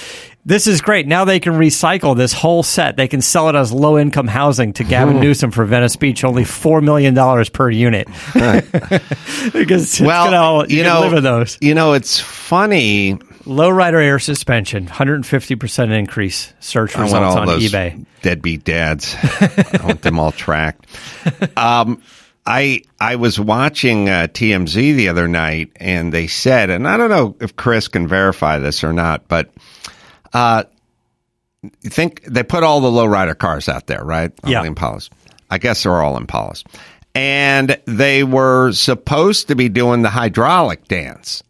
[SPEAKER 5] this is great. Now they can recycle this whole set. They can sell it as low income housing to Gavin Newsom for Venice Beach, only $4 million per unit. because it's
[SPEAKER 4] Well,
[SPEAKER 5] all, you,
[SPEAKER 4] you know,
[SPEAKER 5] live in those.
[SPEAKER 4] you know, it's funny.
[SPEAKER 5] Lowrider air suspension, 150% increase. Search results on eBay.
[SPEAKER 4] deadbeat dads. I want them all tracked. Um, I I was watching uh, TMZ the other night, and they said, and I don't know if Chris can verify this or not, but uh, you think they put all the lowrider cars out there, right? All
[SPEAKER 5] Yeah.
[SPEAKER 4] the Impalas. I guess they're all Impalas, and they were supposed to be doing the hydraulic dance.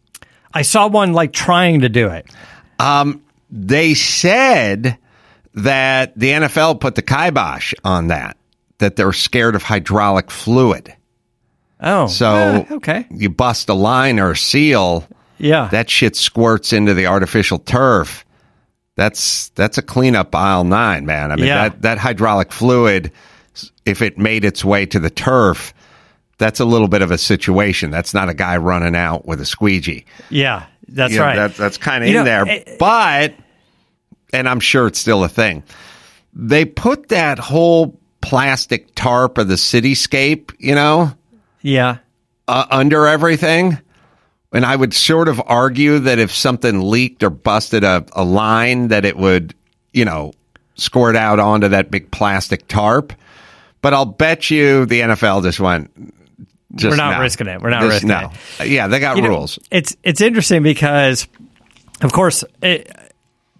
[SPEAKER 5] I saw one like trying to do it.
[SPEAKER 4] they said that the NFL put the kibosh on that, that they're scared of hydraulic fluid.
[SPEAKER 5] Oh,
[SPEAKER 4] So
[SPEAKER 5] eh, okay,
[SPEAKER 4] you bust a line or a seal,
[SPEAKER 5] yeah,
[SPEAKER 4] that shit squirts into the artificial turf. That's that's a cleanup aisle nine, man. I mean
[SPEAKER 5] Yeah.
[SPEAKER 4] that that hydraulic fluid, if it made its way to the turf, that's a little bit of a situation. That's not a guy running out with a squeegee.
[SPEAKER 5] yeah, that's
[SPEAKER 4] You know,
[SPEAKER 5] right.
[SPEAKER 4] That, that's kind of in
[SPEAKER 5] know,
[SPEAKER 4] there.
[SPEAKER 5] eh,
[SPEAKER 4] but, and I'm sure it's still a thing, they put that whole plastic tarp of the cityscape, you know,
[SPEAKER 5] yeah,
[SPEAKER 4] uh, under everything. And I would sort of argue that if something leaked or busted a, a line, that it would, you know, squirt out onto that big plastic tarp. But I'll bet you the NFL just went. Just
[SPEAKER 5] We're not
[SPEAKER 4] no.
[SPEAKER 5] risking it. We're not
[SPEAKER 4] Just
[SPEAKER 5] risking
[SPEAKER 4] no. Yeah, they got
[SPEAKER 5] You know,
[SPEAKER 4] rules.
[SPEAKER 5] it's it's interesting because, of course, it,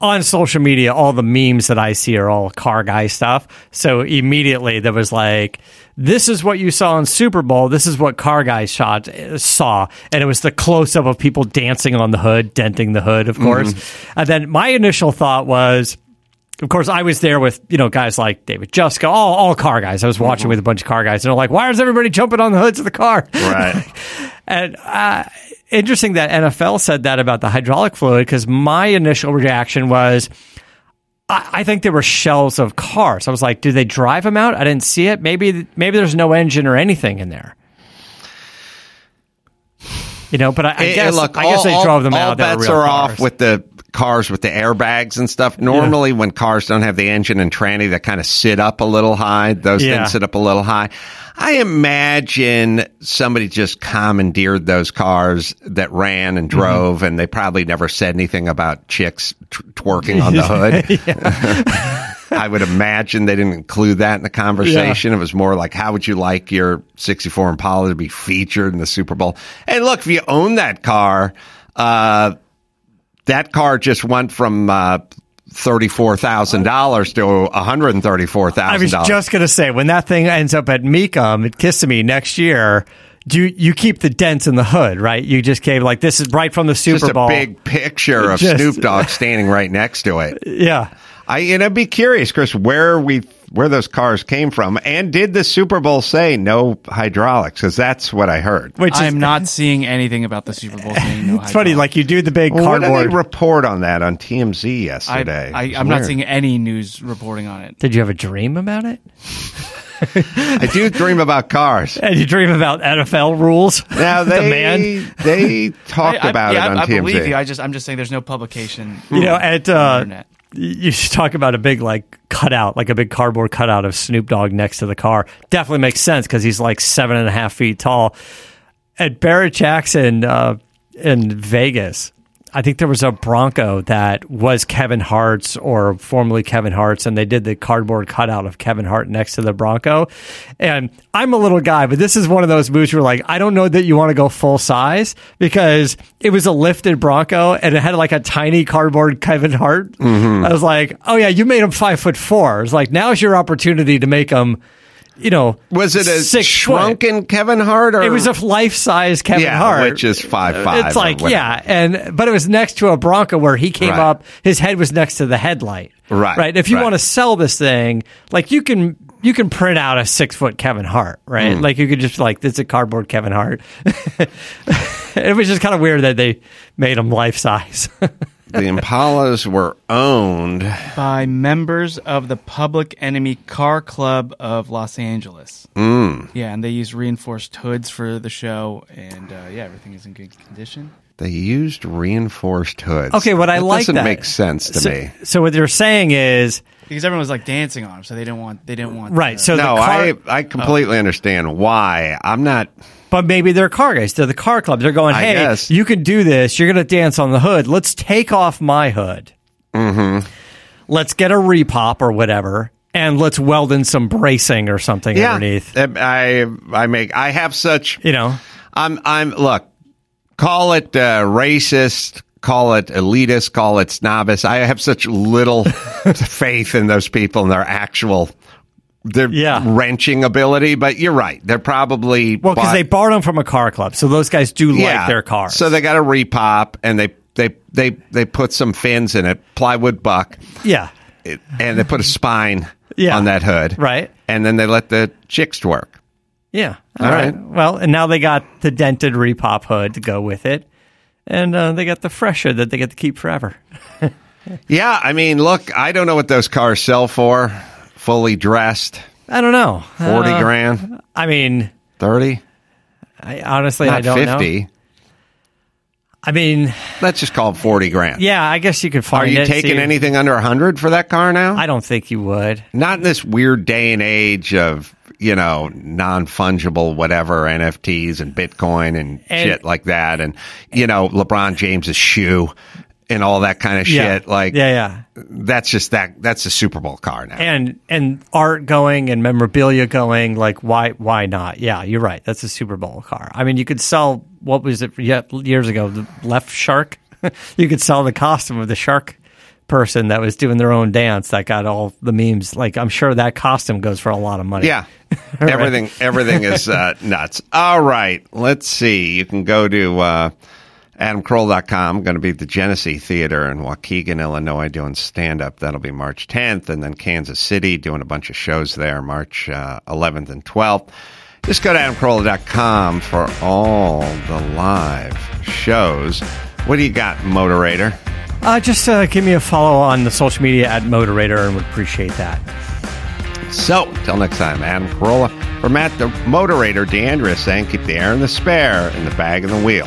[SPEAKER 5] on social media, all the memes that I see are all car guy stuff. So immediately there was like, "This is what you saw in Super Bowl. This is what car guy shot uh, saw," and it was the close up of people dancing on the hood, denting the hood, of mm-hmm. course. And then my initial thought was. Of course, I was there with you know guys like David Juska, all all car guys. I was watching with a bunch of car guys, and they're like, "Why is everybody jumping on the hoods of the car?"
[SPEAKER 4] Right.
[SPEAKER 5] And uh, interesting that NFL said that about the hydraulic fluid because my initial reaction was, I, I think there were shells of cars. I was like, do they drive them out? I didn't see it. Maybe maybe there's no engine or anything in there. You know, but I, I guess
[SPEAKER 4] look,
[SPEAKER 5] I guess
[SPEAKER 4] all-
[SPEAKER 5] they drove them
[SPEAKER 4] all
[SPEAKER 5] out. Were
[SPEAKER 4] bets are
[SPEAKER 5] cars.
[SPEAKER 4] off with the cars with the airbags and stuff. Normally, when cars don't have the engine and tranny that kind of sit up a little high, those
[SPEAKER 5] Yeah.
[SPEAKER 4] things sit up a little high. I imagine somebody just commandeered those cars that ran and
[SPEAKER 5] Mm-hmm.
[SPEAKER 4] drove, and they probably never said anything about chicks t- twerking on the hood. I would imagine they didn't include that in the conversation. It was more like, how would you like your 64 Impala to be featured in the Super Bowl? And look, if you own that car, uh, that car just went from uh, thirty-four thousand dollars to one hundred and thirty-four
[SPEAKER 5] I was just gonna say when that thing ends up at Mecum at Kissimmee next year. Do you, you keep the dents in the hood, right? You just gave like this is right from the Super
[SPEAKER 4] Just a
[SPEAKER 5] Bowl.
[SPEAKER 4] big picture of
[SPEAKER 5] Just-
[SPEAKER 4] Snoop Dogg standing right next to it.
[SPEAKER 5] yeah.
[SPEAKER 4] I and I'd be curious, Chris, where we where those cars came from, and did the Super Bowl say no hydraulics? Because that's what I heard.
[SPEAKER 5] Which
[SPEAKER 7] I'm not seeing anything about the Super Bowl saying no
[SPEAKER 5] It's funny, like you do the big
[SPEAKER 4] Well, what did
[SPEAKER 5] cardboard.
[SPEAKER 4] they report on that on TMZ yesterday?
[SPEAKER 7] I,
[SPEAKER 4] It was
[SPEAKER 7] I'm not seeing any news reporting on it.
[SPEAKER 5] Did you have a dream about it?
[SPEAKER 4] I do dream about cars.
[SPEAKER 5] And you dream about NFL rules?
[SPEAKER 4] Now they
[SPEAKER 5] Demand?
[SPEAKER 4] they talked
[SPEAKER 7] I, I-
[SPEAKER 4] about
[SPEAKER 7] yeah,
[SPEAKER 4] it on
[SPEAKER 7] I, I
[SPEAKER 4] TMZ.
[SPEAKER 7] believe you. I just I'm just saying there's no publication.
[SPEAKER 5] You know, at uh,
[SPEAKER 7] internet.
[SPEAKER 5] You should talk about a big like cutout, like a big cardboard cutout of Snoop Dogg next to the car. Definitely makes sense because he's like seven and a half feet tall. At Barrett Jackson uh, in Vegas, I think there was a Bronco that was Kevin Hart's or formerly Kevin Hart's, and they did the cardboard cutout of Kevin Hart next to the Bronco. And I'm a little guy, but this is one of those moves where like I don't know that you want to go full size because it was a lifted Bronco and it had like a tiny cardboard Kevin Hart. Mm-hmm. I was like, oh yeah, you made him five foot four. It's like now's your opportunity to make him, you know,
[SPEAKER 4] Was it a
[SPEAKER 5] six foot.
[SPEAKER 4] shrunken Kevin Hart? Or
[SPEAKER 5] It was a life size Kevin
[SPEAKER 4] yeah,
[SPEAKER 5] Hart,
[SPEAKER 4] which is five five.
[SPEAKER 5] it's like yeah, and but it was next to a Bronco where he came
[SPEAKER 4] Right.
[SPEAKER 5] up. His head was next to the headlight.
[SPEAKER 4] Right,
[SPEAKER 5] Right. If you
[SPEAKER 4] right.
[SPEAKER 5] want to sell this thing, like you can you can print out a six foot Kevin Hart, right?
[SPEAKER 4] Hmm.
[SPEAKER 5] Like you could just like this is a cardboard Kevin Hart. it was just kind of weird that they made him life size.
[SPEAKER 4] the Impalas were owned.
[SPEAKER 7] by members of the Public Enemy Car Club of Los Angeles.
[SPEAKER 4] Mm.
[SPEAKER 7] Yeah, and they use reinforced hoods for the show, and uh, yeah, everything is in good condition.
[SPEAKER 4] They used reinforced hoods.
[SPEAKER 5] okay, what I like
[SPEAKER 4] that
[SPEAKER 5] like
[SPEAKER 4] doesn't
[SPEAKER 5] that
[SPEAKER 4] make sense to
[SPEAKER 5] so,
[SPEAKER 4] me.
[SPEAKER 5] So what they're saying is
[SPEAKER 7] Because everyone was like dancing on them, so they didn't want they didn't want
[SPEAKER 5] right.
[SPEAKER 7] the-
[SPEAKER 5] So
[SPEAKER 4] no,
[SPEAKER 5] the car,
[SPEAKER 4] I I completely understand why. I'm not.
[SPEAKER 5] But maybe they're car guys. They're the car club. They're going, hey,
[SPEAKER 4] guess.
[SPEAKER 5] you can do this. You're going to dance on the hood. Let's take off my hood. Mm-hmm. Let's get a repop or whatever, and let's weld in some bracing or something
[SPEAKER 4] Yeah,
[SPEAKER 5] underneath.
[SPEAKER 4] I I make I have such.
[SPEAKER 5] You know,
[SPEAKER 4] I'm I'm look. Call it uh, racist. Call it elitist. Call it snobbish. I have such little faith in those people and their actual. Their
[SPEAKER 5] Yeah.
[SPEAKER 4] wrenching ability, but you're right. They're probably
[SPEAKER 5] well, because they borrowed them from a car club, so those guys do like their cars.
[SPEAKER 4] So they got a repop and they they they they put some fins in it, plywood buck,
[SPEAKER 5] yeah,
[SPEAKER 4] and they put a spine
[SPEAKER 5] Yeah.
[SPEAKER 4] on that hood,
[SPEAKER 5] Right.
[SPEAKER 4] And then they let the chicks work.
[SPEAKER 5] Yeah.
[SPEAKER 4] All
[SPEAKER 5] All right.
[SPEAKER 4] right.
[SPEAKER 5] Well, and now they got the dented repop hood to go with it, and uh, they got the fresh hood that they get to keep forever.
[SPEAKER 4] Yeah, I mean, look, I don't know what those cars sell for, fully dressed,
[SPEAKER 5] I don't know.
[SPEAKER 4] forty
[SPEAKER 5] Uh,
[SPEAKER 4] grand,
[SPEAKER 5] I mean,
[SPEAKER 4] thirty,
[SPEAKER 5] I, honestly, I don't know.
[SPEAKER 4] fifty.
[SPEAKER 5] I mean,
[SPEAKER 4] Let's just call it forty grand.
[SPEAKER 5] yeah, I guess you could find
[SPEAKER 4] Are you
[SPEAKER 5] it,
[SPEAKER 4] taking anything under a hundred for that car now?
[SPEAKER 5] I don't think you would.
[SPEAKER 4] Not in this weird day and age of you know non fungible whatever NFTs and Bitcoin and,
[SPEAKER 5] And-
[SPEAKER 4] shit like that, and you know LeBron James's shoe and all that kind of
[SPEAKER 5] Yeah.
[SPEAKER 4] shit. Like
[SPEAKER 5] yeah, yeah,
[SPEAKER 4] that's just that that's a Super Bowl car now.
[SPEAKER 5] and and art going and memorabilia going. Like, why why not? Yeah, you're right. That's a Super Bowl car. I mean, you could sell what was it years ago? The left shark. you could sell the costume of the shark person that was doing their own dance that got all the memes. Like, I'm sure that costume goes for a lot of money.
[SPEAKER 4] yeah. everything everything is uh, nuts. All right, let's see. You can go to uh, adamcarolla.com. going to be at the Genesee Theater in Waukegan, Illinois, doing stand up. That'll be March 10th, and then Kansas City doing a bunch of shows there, March uh, 11th and 12th. Just go to adamcarolla.com for all the live shows. What do you got, Motorator?
[SPEAKER 5] Uh, just uh, give me a follow on the social media at Motorator and would appreciate that.
[SPEAKER 4] So, till next time, Adam Carolla. For Matt the Motorator, D'Andria saying keep the air in the spare in the bag and the wheel.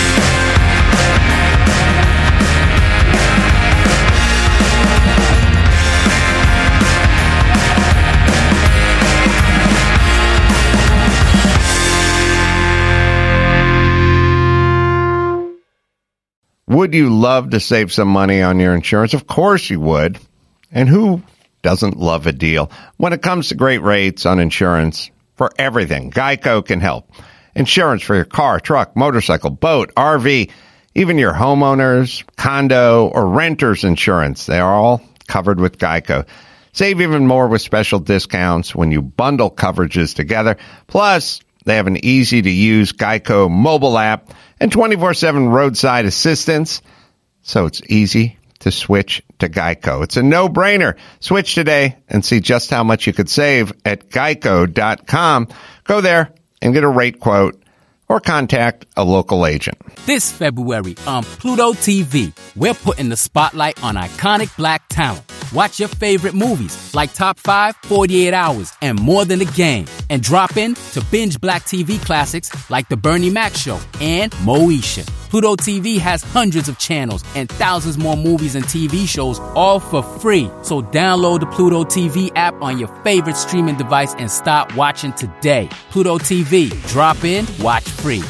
[SPEAKER 4] Would you love to save some money on your insurance? Of course you would. And who doesn't love a deal? When it comes to great rates on insurance for everything, Geico can help. Insurance for your car, truck, motorcycle, boat, RV, even your homeowners, condo, or renter's insurance. They are all covered with Geico. Save even more with special discounts when you bundle coverages together. Plus, they have an easy to use Geico mobile app and 24-7 roadside assistance. So it's easy to switch to Geico. It's a no-brainer. Switch today and see just how much you could save at geico.com. Go there and get a rate quote or contact a local agent.
[SPEAKER 8] This February on Pluto TV, we're putting the spotlight on iconic black talent. Watch your favorite movies like Top 5, 48 Hours, and More Than a Game. And drop in to binge black TV classics like The Bernie Mac Show and Moesha. Pluto TV has hundreds of channels and thousands more movies and TV shows all for free. So download the Pluto TV app on your favorite streaming device and start watching today. Pluto TV, drop in, watch free.